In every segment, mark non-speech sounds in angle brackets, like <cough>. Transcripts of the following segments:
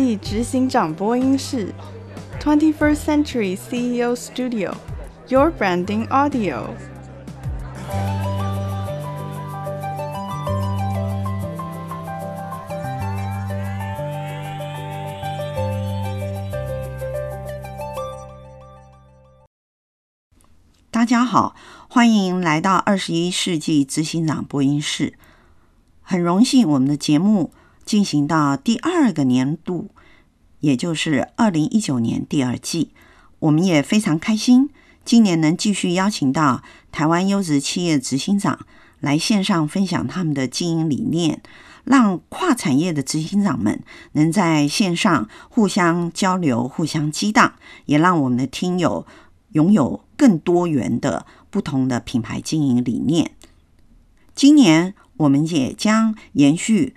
世纪执行长播音室，Twenty First Century CEO Studio，Your Branding Audio。大家好，欢迎来到二十一世纪执行长播音室。很荣幸，我们的节目进行到第二个年度，也就是二零一九年第二季。我们也非常开心，今年能继续邀请到台湾优质企业执行长来线上分享他们的经营理念，让跨产业的执行长们能在线上互相交流、互相激荡，也让我们的听友拥有更多元的不同的品牌经营理念。今年我们也将延续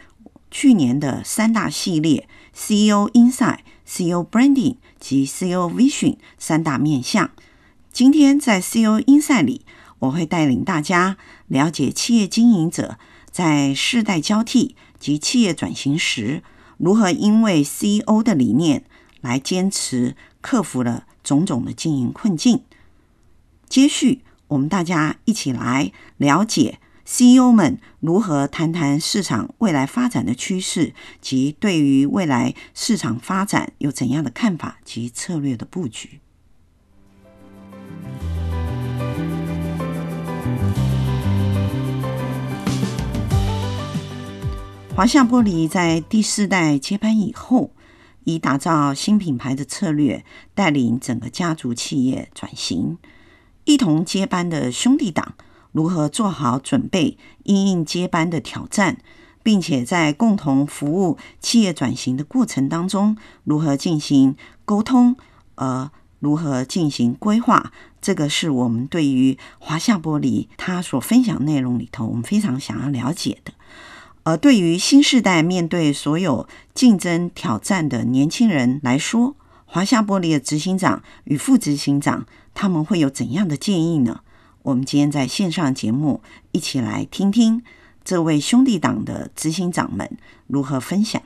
去年的三大系列：CEO Insight、CEO Branding 及 CEO Vision 三大面向。今天在 CEO Insight 里，我会带领大家了解企业经营者在世代交替及企业转型时，如何因为 CEO 的理念来坚持克服了种种的经营困境。接续，我们大家一起来了解 CEO 们如何谈谈市场未来发展的趋势，及对于未来市场发展有怎样的看法及策略的布局。华夏玻璃在第四代接班以后，以打造新品牌的策略，带领整个家族企业转型。一同接班的兄弟党如何做好准备，因应接班的挑战，并且在共同服务企业转型的过程当中，如何进行沟通，呃，如何进行规划？这个是我们对于华夏玻璃他所分享内容里头，我们非常想要了解的。而对于新世代面对所有竞争挑战的年轻人来说，华夏玻璃的执行长与副执行长。他们会有怎样的建议呢？我们今天在线上节目一起来听听这位兄弟党的执行长们如何分享。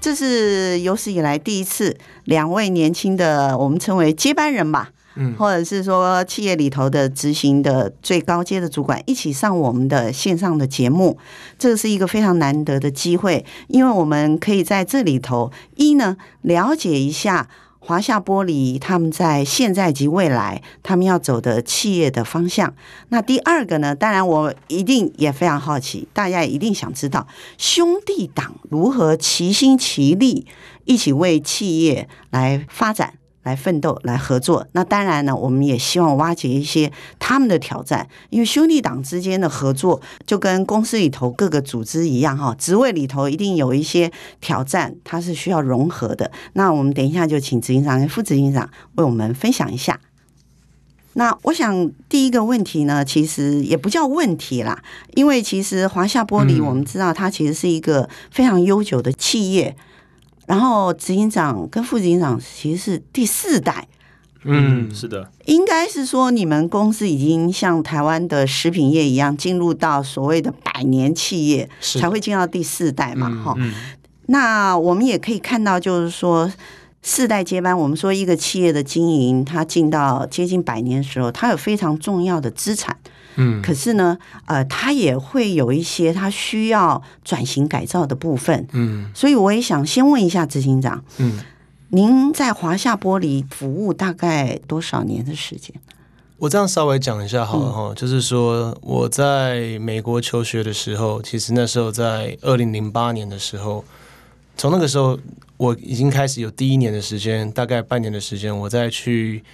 这是有史以来第一次，两位年轻的我们称为接班人吧。嗯，或者是说企业里头的执行的最高阶的主管一起上我们的线上的节目，这是一个非常难得的机会，因为我们可以在这里头一呢了解一下华夏玻璃他们在现在及未来他们要走的企业的方向。那第二个呢，当然我一定也非常好奇，大家也一定想知道兄弟党如何齐心齐力一起为企业来发展。来奋斗，来合作。那当然呢，我们也希望挖掘一些他们的挑战，因为兄弟党之间的合作就跟公司里头各个组织一样哈，职位里头一定有一些挑战，它是需要融合的。那我们等一下就请执行长跟副执行长为我们分享一下。那我想第一个问题呢，其实也不叫问题啦，因为其实华夏玻璃我们知道它其实是一个非常悠久的企业。然后执行长跟副执行长其实是第四代，嗯，是的，应该是说你们公司已经像台湾的食品业一样进入到所谓的百年企业，才会进到第四代嘛，哈、嗯嗯。那我们也可以看到，就是说四代接班，我们说一个企业的经营，它进到接近百年的时候，它有非常重要的资产。嗯，可是呢，呃，它也会有一些它需要转型改造的部分。嗯，所以我也想先问一下执行长，嗯，您在华夏玻璃服务大概多少年的时间？我这样稍微讲一下好了哈，嗯，就是说我在美国求学的时候，其实那时候在二零零八年的时候，从那个时候我已经开始有第一年的时间，大概半年的时间，我再去。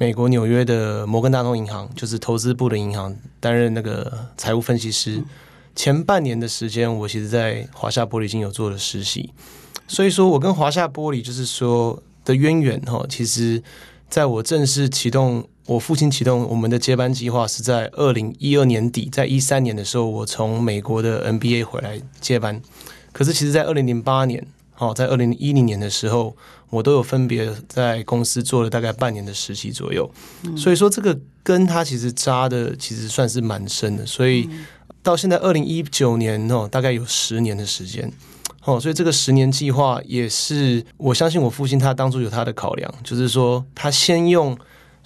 美国纽约的摩根大通银行，就是投资部的银行，担任那个财务分析师。前半年的时间，我其实在华夏玻璃已经有做了实习，所以说我跟华夏玻璃就是说的渊源哈。其实，在我正式启动我父亲启动我们的接班计划是在二零一二年底，在一三年的时候，我从美国的 NBA 回来接班。可是，其实，在二零零八年好，在二零一零年的时候，我都有分别在公司做了大概半年的实习左右。所以说，这个根它其实扎的其实算是蛮深的。所以到现在二零一九年哦，大概有十年的时间。哦，所以这个十年计划也是我相信我父亲他当初有他的考量，就是说他先用。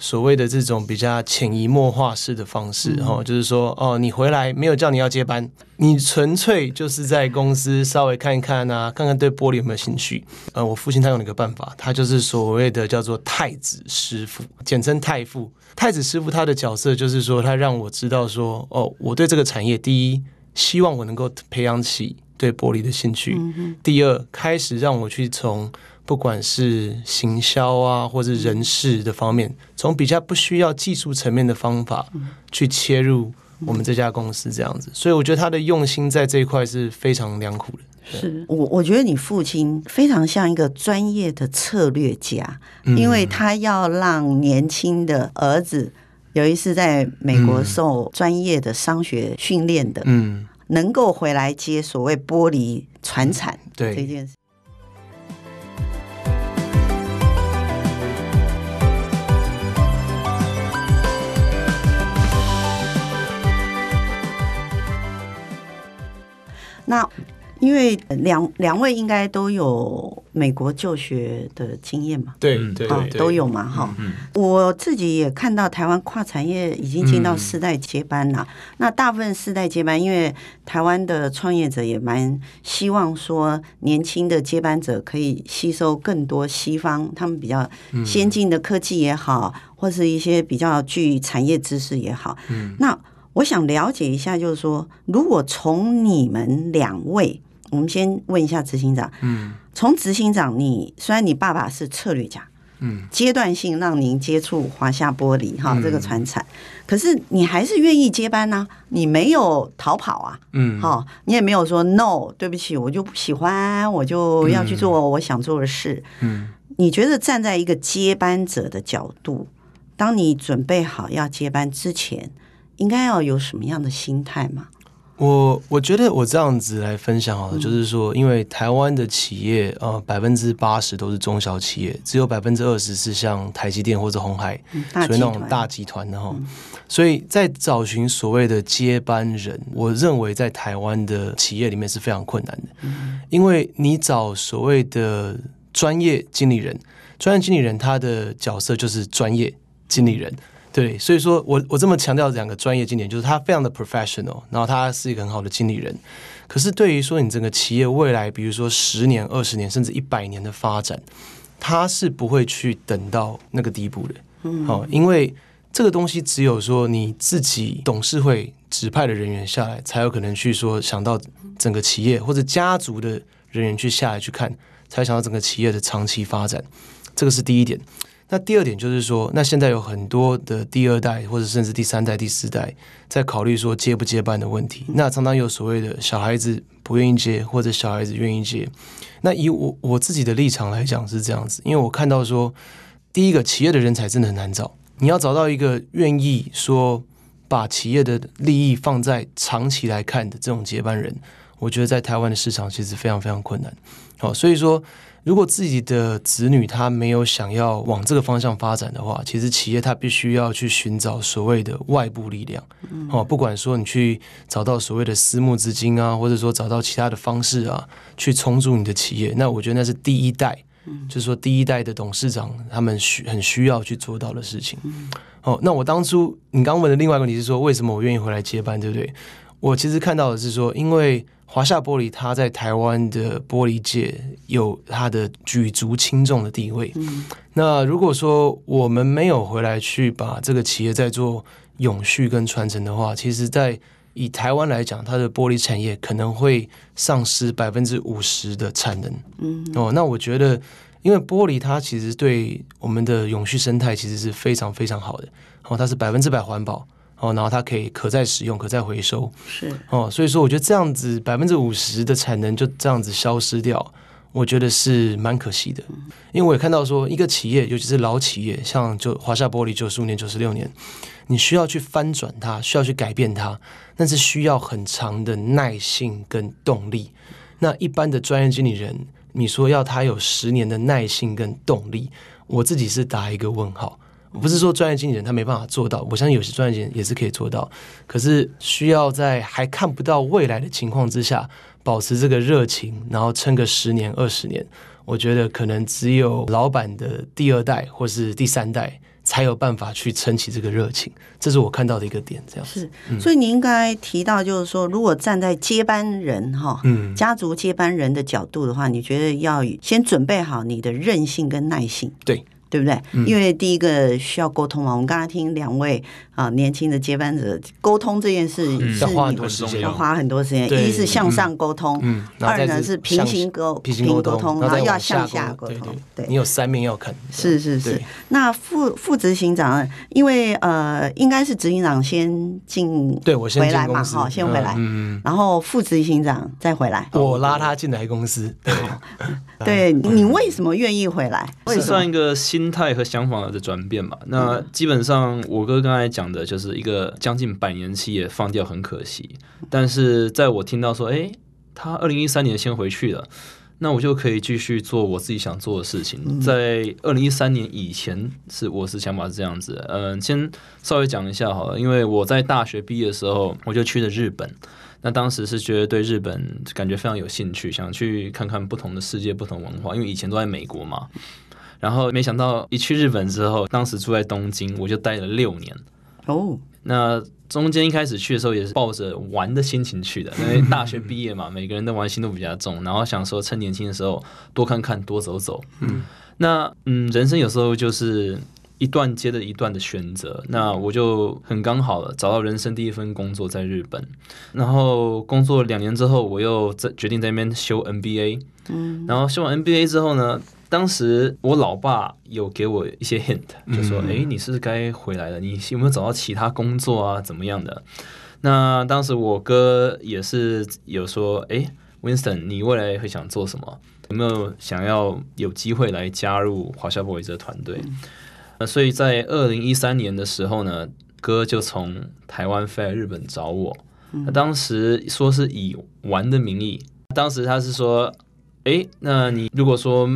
所谓的这种比较潜移默化式的方式，哈、嗯，就是说，哦，你回来没有叫你要接班，你纯粹就是在公司稍微看一看啊，看看对玻璃有没有兴趣。呃，我父亲他用了一个办法，他就是所谓的叫做太子师傅，简称太傅。太子师傅他的角色就是说，他让我知道说，哦，我对这个产业，第一，希望我能够培养起对玻璃的兴趣；嗯、第二，开始让我去从。不管是行销啊，或者人事的方面，从比较不需要技术层面的方法去切入我们这家公司这样子，所以我觉得他的用心在这一块是非常良苦的。是我，我觉得你父亲非常像一个专业的策略家，因为他要让年轻的儿子有一次在美国受专业的商学训练的，嗯，能够回来接所谓玻璃传产这件事。那因为两两位应该都有美国就学的经验嘛？对对，啊，都有嘛？哈，我自己也看到台湾跨产业已经进到世代接班了。那大部分世代接班，因为台湾的创业者也蛮希望说，年轻的接班者可以吸收更多西方他们比较先进的科技也好，或是一些比较具产业知识也好。嗯，那。我想了解一下，就是说，如果从你们两位，我们先问一下执行长，嗯，从执行长你，你虽然你爸爸是策略家，嗯，阶段性让您接触华夏玻璃哈、嗯、这个船产，可是你还是愿意接班呢、啊？你没有逃跑啊，嗯，好，你也没有说 no，对不起，我就不喜欢，我就要去做我想做的事，嗯，你觉得站在一个接班者的角度，当你准备好要接班之前，应该要有什么样的心态吗？我我觉得我这样子来分享好了，嗯、就是说，因为台湾的企业呃百分之八十都是中小企业，只有百分之二十是像台积电或者鸿海，嗯、所以那种大集团的哈。嗯、所以在找寻所谓的接班人，我认为在台湾的企业里面是非常困难的，嗯、因为你找所谓的专业经理人，专业经理人他的角色就是专业经理人。嗯对，所以说我我这么强调两个专业经典，就是他非常的 professional，然后他是一个很好的经理人。可是对于说你整个企业未来，比如说十年、二十年甚至一百年的发展，他是不会去等到那个地步的。嗯，好，因为这个东西只有说你自己董事会指派的人员下来，才有可能去说想到整个企业或者家族的人员去下来去看，才想到整个企业的长期发展。这个是第一点。那第二点就是说，那现在有很多的第二代或者甚至第三代、第四代在考虑说接不接班的问题。那常常有所谓的小孩子不愿意接，或者小孩子愿意接。那以我我自己的立场来讲是这样子，因为我看到说，第一个企业的人才真的很难找，你要找到一个愿意说把企业的利益放在长期来看的这种接班人，我觉得在台湾的市场其实非常非常困难。好，所以说。如果自己的子女他没有想要往这个方向发展的话，其实企业他必须要去寻找所谓的外部力量，哦，不管说你去找到所谓的私募资金啊，或者说找到其他的方式啊，去重组你的企业，那我觉得那是第一代，就是说第一代的董事长他们需很需要去做到的事情。哦，那我当初你刚问的另外一个问题是说，为什么我愿意回来接班，对不对？我其实看到的是说，因为。华夏玻璃，它在台湾的玻璃界有它的举足轻重的地位。嗯、那如果说我们没有回来去把这个企业在做永续跟传承的话，其实，在以台湾来讲，它的玻璃产业可能会丧失百分之五十的产能。嗯，哦，那我觉得，因为玻璃它其实对我们的永续生态其实是非常非常好的。哦，它是百分之百环保。哦，然后它可以可再使用、可再回收，是哦，所以说我觉得这样子百分之五十的产能就这样子消失掉，我觉得是蛮可惜的。因为我也看到说，一个企业，尤其是老企业，像就华夏玻璃九十五年、九十六年，你需要去翻转它，需要去改变它，那是需要很长的耐性跟动力。那一般的专业经理人，你说要他有十年的耐性跟动力，我自己是打一个问号。我不是说专业经纪人他没办法做到，我相信有些专业经理人也是可以做到，可是需要在还看不到未来的情况之下，保持这个热情，然后撑个十年二十年，我觉得可能只有老板的第二代或是第三代才有办法去撑起这个热情，这是我看到的一个点。这样是，所以你应该提到，就是说，如果站在接班人哈，嗯，家族接班人的角度的话，你觉得要先准备好你的韧性跟耐性，对。对不对？因为第一个需要沟通嘛。我们刚才听两位啊年轻的接班者沟通这件事，要花很多时间，要花很多时间。一是向上沟通，二呢是平行沟平行沟通，然后又要向下沟通。对，你有三面要看。是是是。那副副执行长，因为呃，应该是执行长先进，对我先回来嘛，哈，先回来，然后副执行长再回来，我拉他进来公司。对，<laughs> 你为什么愿意回来？是算一个心态和想法的转变嘛？那基本上，我哥刚才讲的就是一个将近百年企业放掉很可惜。但是在我听到说，哎，他二零一三年先回去了，那我就可以继续做我自己想做的事情。在二零一三年以前，是我是想法是这样子。嗯，先稍微讲一下好了，因为我在大学毕业的时候，我就去了日本。那当时是觉得对日本感觉非常有兴趣，想去看看不同的世界、不同文化，因为以前都在美国嘛。然后没想到一去日本之后，当时住在东京，我就待了六年。哦，那中间一开始去的时候也是抱着玩的心情去的，因为大学毕业嘛，每个人的玩心都比较重，然后想说趁年轻的时候多看看、多走走。嗯，那嗯，人生有时候就是。一段接着一段的选择，那我就很刚好了，找到人生第一份工作在日本，然后工作两年之后，我又在决定在那边修 NBA 嗯，然后修完 NBA 之后呢，当时我老爸有给我一些 hint，就说，哎、嗯，你是不是该回来了？你有没有找到其他工作啊？怎么样的？那当时我哥也是有说，哎，Winston，你未来会想做什么？有没有想要有机会来加入华夏博维这个团队？嗯所以在二零一三年的时候呢，哥就从台湾飞来日本找我。那当时说是以玩的名义，当时他是说：“诶，那你如果说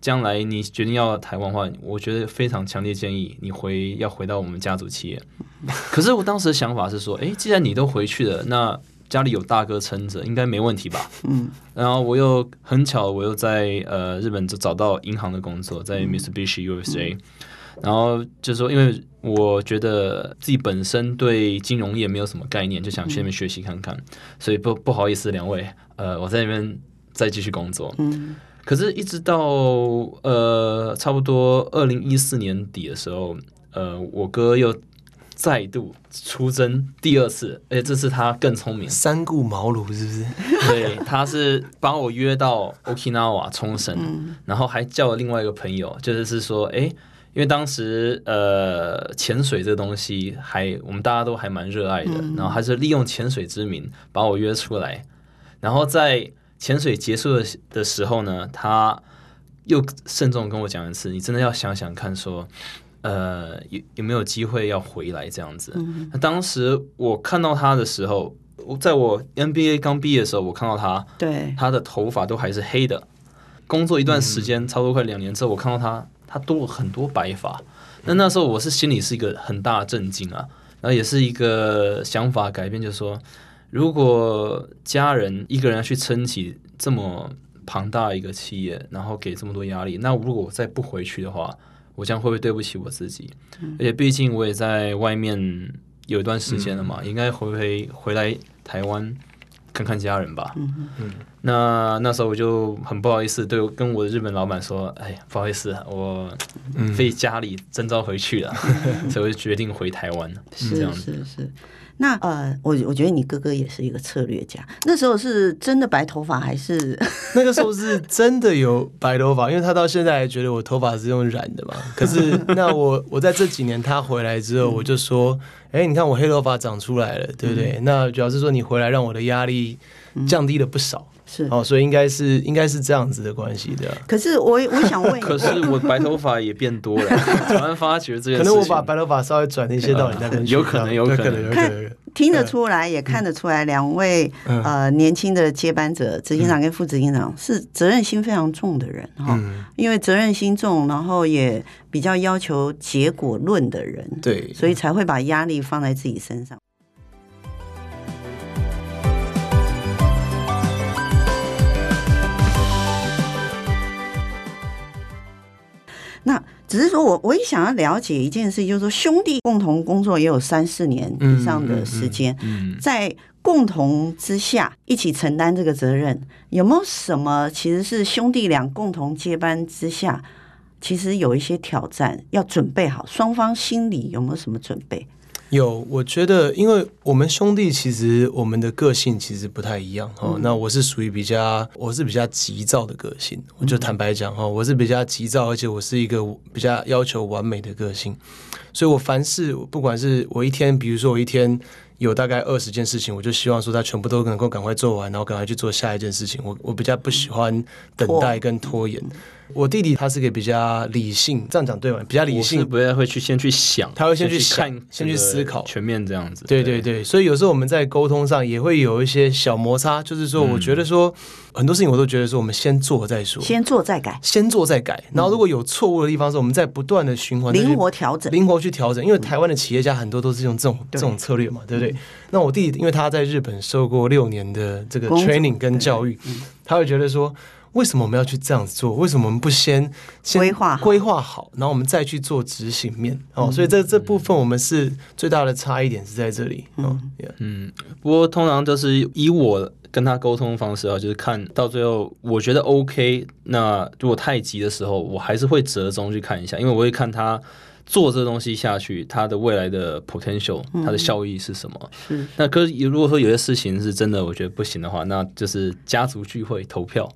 将来你决定要台湾的话，我觉得非常强烈建议你回要回到我们家族企业。” <laughs> 可是我当时的想法是说：“诶，既然你都回去了，那家里有大哥撑着，应该没问题吧？”嗯。然后我又很巧，我又在呃日本就找到银行的工作，在 Mitsubishi USA。然后就是说，因为我觉得自己本身对金融业没有什么概念，就想去那边学习看看，所以不不好意思，两位，呃，我在那边再继续工作。嗯，可是，一直到呃差不多二零一四年底的时候，呃，我哥又再度出征第二次，而且这次他更聪明，三顾茅庐是不是？对，他是把我约到 Okinawa 冲绳，然后还叫了另外一个朋友，就是是说，哎。因为当时呃潜水这个东西还我们大家都还蛮热爱的，然后还是利用潜水之名把我约出来，然后在潜水结束的的时候呢，他又慎重跟我讲一次，你真的要想想看说，呃有有没有机会要回来这样子。那当时我看到他的时候，我在我 NBA 刚毕业的时候，我看到他，对，他的头发都还是黑的。工作一段时间，差不多快两年之后，我看到他。他多了很多白发，那那时候我是心里是一个很大的震惊啊，然后也是一个想法改变，就是说，如果家人一个人要去撑起这么庞大一个企业，然后给这么多压力，那如果我再不回去的话，我将会不会对不起我自己？而且毕竟我也在外面有一段时间了嘛，应该回回回来台湾？看看家人吧。嗯嗯，那那时候我就很不好意思，对跟我的日本老板说：“哎，不好意思，我被家里征召回去了，嗯、<laughs> 所以我就决定回台湾。”是这样子。是是。那呃，我我觉得你哥哥也是一个策略家。那时候是真的白头发还是？<laughs> 那个时候是真的有白头发，因为他到现在还觉得我头发是用染的嘛。可是 <laughs> 那我我在这几年他回来之后，我就说。哎、欸，你看我黑头发长出来了，对不对？嗯、那主要是说你回来让我的压力降低了不少，嗯、是哦，所以应该是应该是这样子的关系的。可是我我想问，<laughs> 可是我白头发也变多了，突然发觉这件事情，可能我把白头发稍微转一些到你那边去，有可能，有可能，有可能。看听得出来，也看得出来，两位呃年轻的接班者，执行长跟副执行长是责任心非常重的人哈。因为责任心重，然后也比较要求结果论的人，对，所以才会把压力放在自己身上。那只是说我我也想要了解一件事，就是说兄弟共同工作也有三四年以上的时间，在共同之下一起承担这个责任，有没有什么其实是兄弟俩共同接班之下，其实有一些挑战要准备好，双方心里有没有什么准备？有，我觉得，因为我们兄弟其实我们的个性其实不太一样哈。那我是属于比较，我是比较急躁的个性，我就坦白讲哈，我是比较急躁，而且我是一个比较要求完美的个性，所以我凡事不管是我一天，比如说我一天有大概二十件事情，我就希望说他全部都能够赶快做完，然后赶快去做下一件事情。我我比较不喜欢等待跟拖延。我弟弟他是个比较理性，这样讲对吗？比较理性，不太会去先去想，他会先去看，先去，思考，全面这样子。对对对，所以有时候我们在沟通上也会有一些小摩擦，就是说，我觉得说、嗯、很多事情我都觉得说，我们先做再说，先做再改，先做再改。然后如果有错误的地方，是我们在不断的循环，灵活调整，灵活去调整。因为台湾的企业家很多都是用这种这种策略嘛，对不对？那我弟弟因为他在日本受过六年的这个 training 跟教育，他会觉得说。为什么我们要去这样子做？为什么我们不先规划规划好，然后我们再去做执行面？哦，所以这这部分我们是最大的差异点是在这里。嗯嗯，不过通常就是以我跟他沟通方式啊，就是看到最后我觉得 OK，那如果太急的时候，我还是会折中去看一下，因为我会看他。做这个东西下去，它的未来的 potential，它的效益是什么？嗯、是。那可是如果说有些事情是真的，我觉得不行的话，那就是家族聚会投票。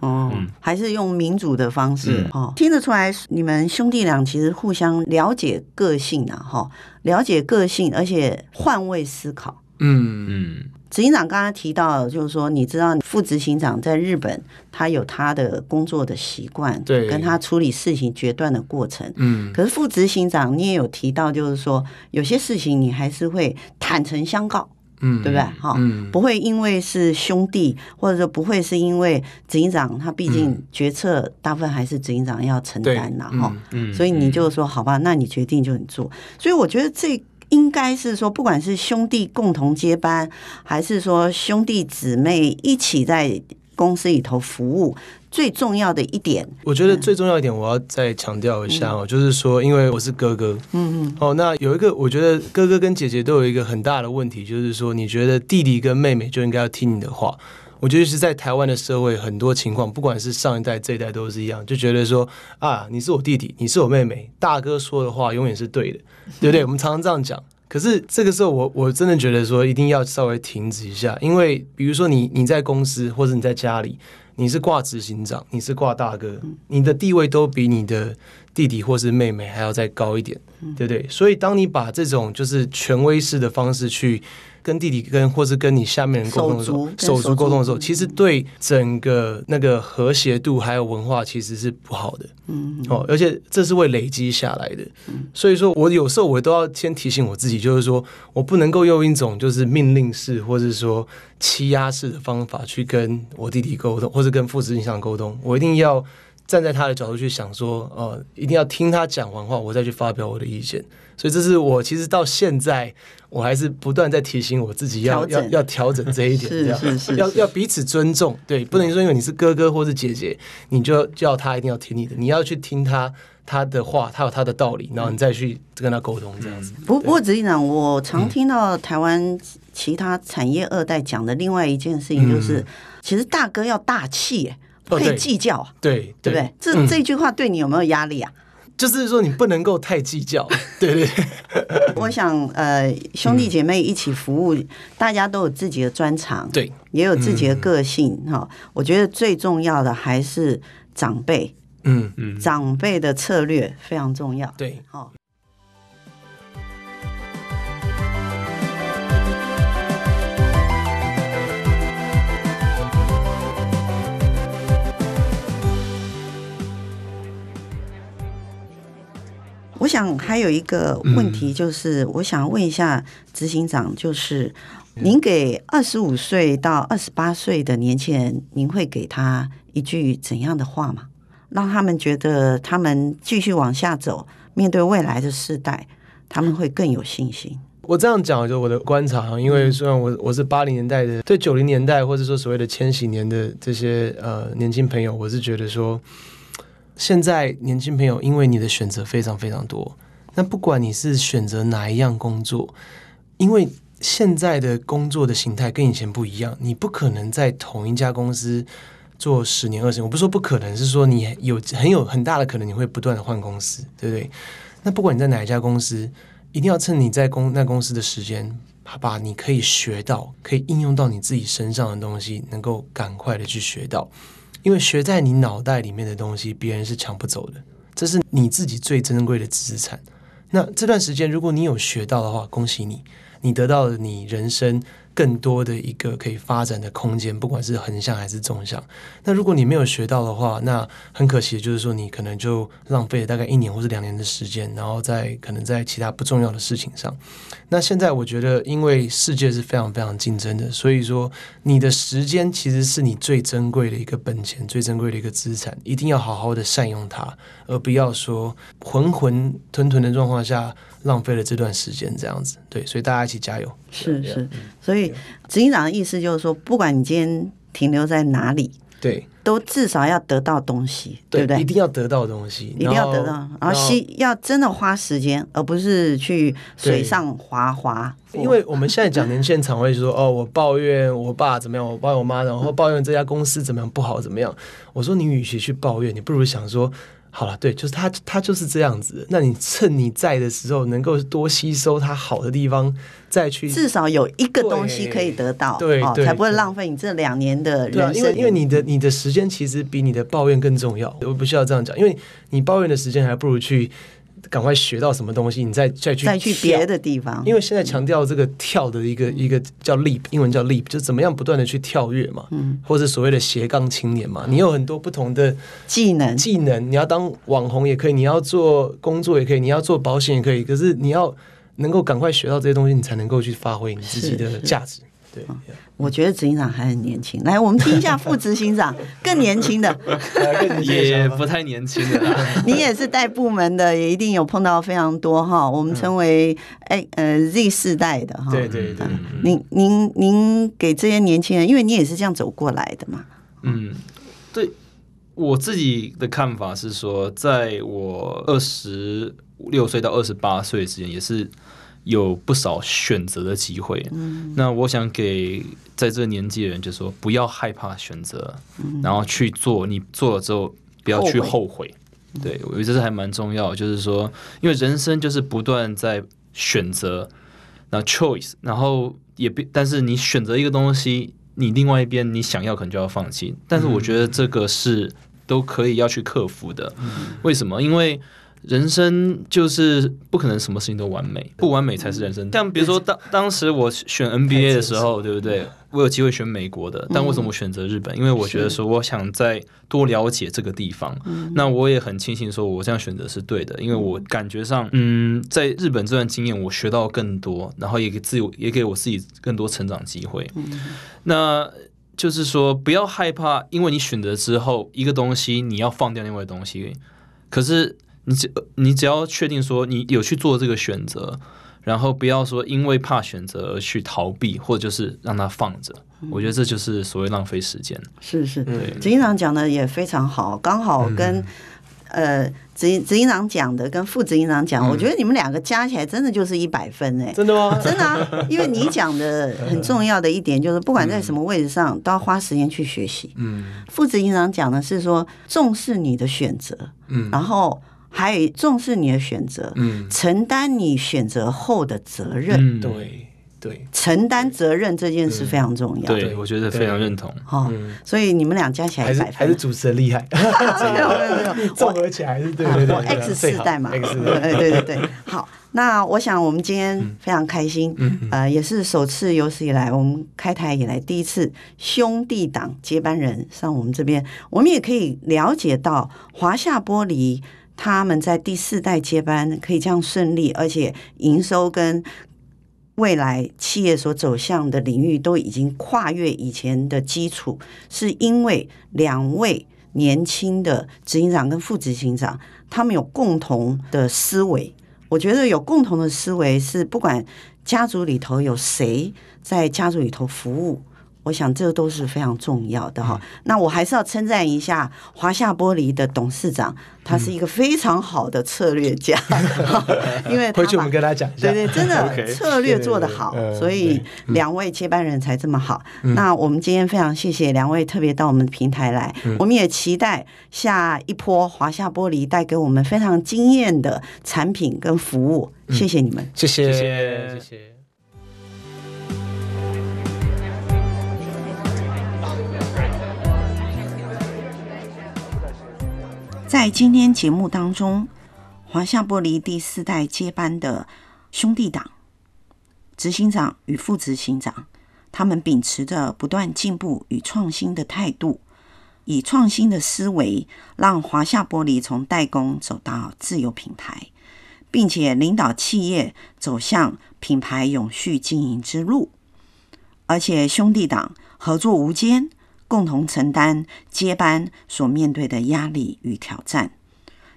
哦，<laughs> 嗯、还是用民主的方式。嗯、哦，听得出来，你们兄弟俩其实互相了解个性啊，哈，了解个性，而且换位思考。嗯嗯。执行长刚刚提到，就是说，你知道副执行长在日本，他有他的工作的习惯，对，跟他处理事情决断的过程。嗯，可是副执行长你也有提到，就是说，有些事情你还是会坦诚相告，嗯，对不对？哈，嗯，不会因为是兄弟，或者说不会是因为执行长，他毕竟决策大部分还是执行长要承担呐，哈，嗯，所以你就说好吧，那你决定就你做。所以我觉得这。应该是说，不管是兄弟共同接班，还是说兄弟姊妹一起在公司里头服务，最重要的一点，我觉得最重要一点，我要再强调一下哦，嗯、就是说，因为我是哥哥，嗯嗯，哦，那有一个，我觉得哥哥跟姐姐都有一个很大的问题，就是说，你觉得弟弟跟妹妹就应该要听你的话。我觉得是在台湾的社会，很多情况，不管是上一代、这一代都是一样，就觉得说啊，你是我弟弟，你是我妹妹，大哥说的话永远是对的，<laughs> 对不对？我们常常这样讲。可是这个时候我，我真的觉得说，一定要稍微停止一下，因为比如说你你在公司或者你在家里，你是挂执行长，你是挂大哥，你的地位都比你的弟弟或是妹妹还要再高一点，对不对？所以当你把这种就是权威式的方式去。跟弟弟跟或是跟你下面人沟通的时候，手足沟通的时候，其实对整个那个和谐度还有文化其实是不好的。嗯，哦，而且这是会累积下来的。嗯，所以说我有时候我都要先提醒我自己，就是说我不能够用一种就是命令式或者说欺压式的方法去跟我弟弟沟通，或者跟父子印象沟通。我一定要站在他的角度去想说，呃，一定要听他讲完话，我再去发表我的意见。所以这是我其实到现在，我还是不断在提醒我自己要要要调整这一点，这样。要要彼此尊重，对，不能说因为你是哥哥或是姐姐，你就叫他一定要听你的，你要去听他他的话，他有他的道理，然后你再去跟他沟通这样子。不不过执行长，我常听到台湾其他产业二代讲的另外一件事情，就是其实大哥要大气，不可以计较，对对不对？这这句话对你有没有压力啊？就是说，你不能够太计较，对 <laughs> 对。<laughs> 我想，呃，兄弟姐妹一起服务，嗯、大家都有自己的专长，对，也有自己的个性，哈、嗯。我觉得最重要的还是长辈，嗯嗯，长辈的策略非常重要，对，好。我想还有一个问题，就是我想问一下执行长，就是您给二十五岁到二十八岁的年轻人，您会给他一句怎样的话吗？让他们觉得他们继续往下走，面对未来的世代，他们会更有信心。我这样讲就我的观察，因为虽然我我是八零年代的，对九零年代或者说所谓的千禧年的这些呃年轻朋友，我是觉得说，现在年轻朋友因为你的选择非常非常多，那不管你是选择哪一样工作，因为现在的工作的形态跟以前不一样，你不可能在同一家公司做十年二十年。我不是说不可能，是说你有很有很大的可能你会不断的换公司，对不对？那不管你在哪一家公司。一定要趁你在公那公司的时间，把你可以学到、可以应用到你自己身上的东西，能够赶快的去学到。因为学在你脑袋里面的东西，别人是抢不走的，这是你自己最珍贵的资产。那这段时间，如果你有学到的话，恭喜你，你得到了你人生。更多的一个可以发展的空间，不管是横向还是纵向。那如果你没有学到的话，那很可惜就是说，你可能就浪费了大概一年或是两年的时间，然后在可能在其他不重要的事情上。那现在我觉得，因为世界是非常非常竞争的，所以说你的时间其实是你最珍贵的一个本钱，最珍贵的一个资产，一定要好好的善用它，而不要说浑浑沌沌的状况下。浪费了这段时间，这样子，对，所以大家一起加油。是是，所以执行长的意思就是说，不管你今天停留在哪里，对，都至少要得到东西，对不对？一定要得到东西，一定要得到，然后需要真的花时间，而不是去水上滑滑。因为我们现在讲年轻人常会说，<laughs> 哦，我抱怨我爸怎么样，我抱怨我妈，然后抱怨这家公司怎么样不好怎么样。我说你与其去抱怨，你不如想说。好了，对，就是他，他就是这样子。那你趁你在的时候，能够多吸收他好的地方，再去至少有一个东西可以得到，对，才不会浪费你这两年的人生。因为因为你的你的时间其实比你的抱怨更重要。我不需要这样讲，因为你抱怨的时间还不如去。赶快学到什么东西，你再再去再去别的地方。因为现在强调这个跳的一个、嗯、一个叫 leap，英文叫 leap，就怎么样不断的去跳跃嘛，嗯，或者所谓的斜杠青年嘛。你有很多不同的技能，技能你要当网红也可以，你要做工作也可以，你要做保险也可以。可是你要能够赶快学到这些东西，你才能够去发挥你自己的价值。对，我觉得执行长还很年轻。来，我们听一下副执行长更年轻的，<laughs> 也不太年轻的。<laughs> 你也是带部门的，也一定有碰到非常多哈。我们称为哎呃 Z 世代的哈。对对对。您您您给这些年轻人，因为你也是这样走过来的嘛。嗯，对我自己的看法是说，在我二十六岁到二十八岁之间，也是。有不少选择的机会，嗯，那我想给在这个年纪的人，就是说不要害怕选择，嗯，然后去做，你做了之后不要去后悔。后悔。对，我觉得这是还蛮重要，就是说，因为人生就是不断在选择，然后 choice，然后也不，但是你选择一个东西，你另外一边你想要可能就要放弃，但是我觉得这个是都可以要去克服的。嗯，为什么？因为人生就是不可能什么事情都完美，不完美才是人生。像比如说当当时我选 NBA 的时候，对不对？我有机会选美国的，但为什么我选择日本？因为我觉得说我想再多了解这个地方。那我也很庆幸说我这样选择是对的，因为我感觉上，嗯，在日本这段经验我学到更多，然后也给自由也给我自己更多成长机会。那就是说不要害怕，因为你选择之后一个东西你要放掉另外东西，可是。你只你只要确定说你有去做这个选择，然后不要说因为怕选择而去逃避，或者就是让它放着。我觉得这就是所谓浪费时间。是是，执行长讲的也非常好，刚好跟、嗯、呃执执行长讲的跟副执行长讲、嗯，我觉得你们两个加起来真的就是一百分哎，真的吗？<laughs> 真的啊，因为你讲的很重要的一点就是，不管在什么位置上，都要花时间去学习。嗯，副执行长讲的是说重视你的选择，嗯，然后。还有重视你的选择，嗯，承担你选择后的责任，嗯、对对，承担责任这件事非常重要，对，对。我觉得非常认同，哈、嗯，所以你们俩加起来一百分，还是主持人厉害，没有没有没有，<laughs> 综合起来还是对对对，我 X 世代嘛，<laughs> <laughs> 对对对对，好，那我想我们今天非常开心，嗯，呃，也是首次有史以来我们开台以来第一次兄弟党接班人上我们这边，我们也可以了解到华夏玻璃。他们在第四代接班可以这样顺利，而且营收跟未来企业所走向的领域都已经跨越以前的基础，是因为两位年轻的执行长跟副执行长，他们有共同的思维。我觉得有共同的思维是，不管家族里头有谁在家族里头服务。我想这都是非常重要的哈。那我还是要称赞一下华夏玻璃的董事长，他是一个非常好的策略家，<laughs> 因为回去我们跟他讲一下，对对，真的 <laughs> 策略做得好，所以两位接班人才这么好。那我们今天非常谢谢两位特别到我们的平台来，我们也期待下一波华夏玻璃带给我们非常惊艳的产品跟服务。谢谢你们，谢谢。谢谢在今天节目当中，华夏玻璃第四代接班的兄弟党执行长与副执行长，他们秉持着不断进步与创新的态度，以创新的思维，让华夏玻璃从代工走到自有品牌，并且领导企业走向品牌永续经营之路。而且兄弟党合作无间。共同承担接班所面对的压力与挑战。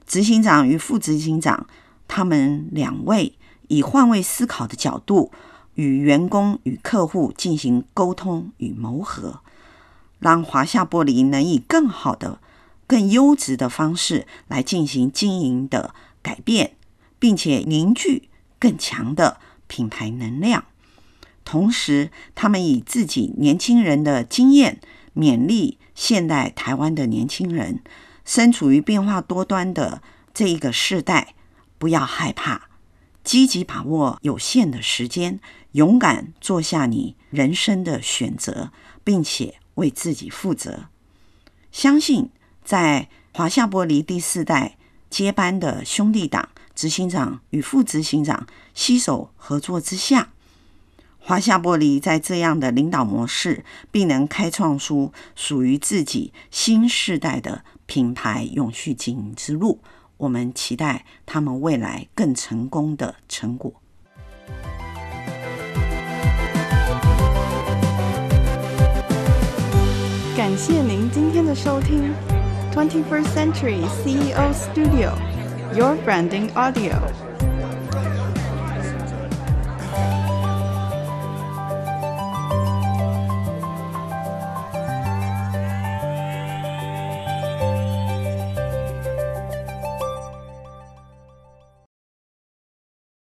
执行长与副执行长，他们两位以换位思考的角度，与员工与客户进行沟通与谋合，让华夏玻璃能以更好的、更优质的方式来进行经营的改变，并且凝聚更强的品牌能量。同时，他们以自己年轻人的经验。勉励现代台湾的年轻人，身处于变化多端的这一个世代，不要害怕，积极把握有限的时间，勇敢做下你人生的选择，并且为自己负责。相信在华夏玻璃第四代接班的兄弟党执行长与副执行长携手合作之下。华夏玻璃在这样的领导模式，并能开创出属于自己新世代的品牌永续经营之路。我们期待他们未来更成功的成果。感谢您今天的收听，Twenty First Century CEO Studio，Your Branding Audio。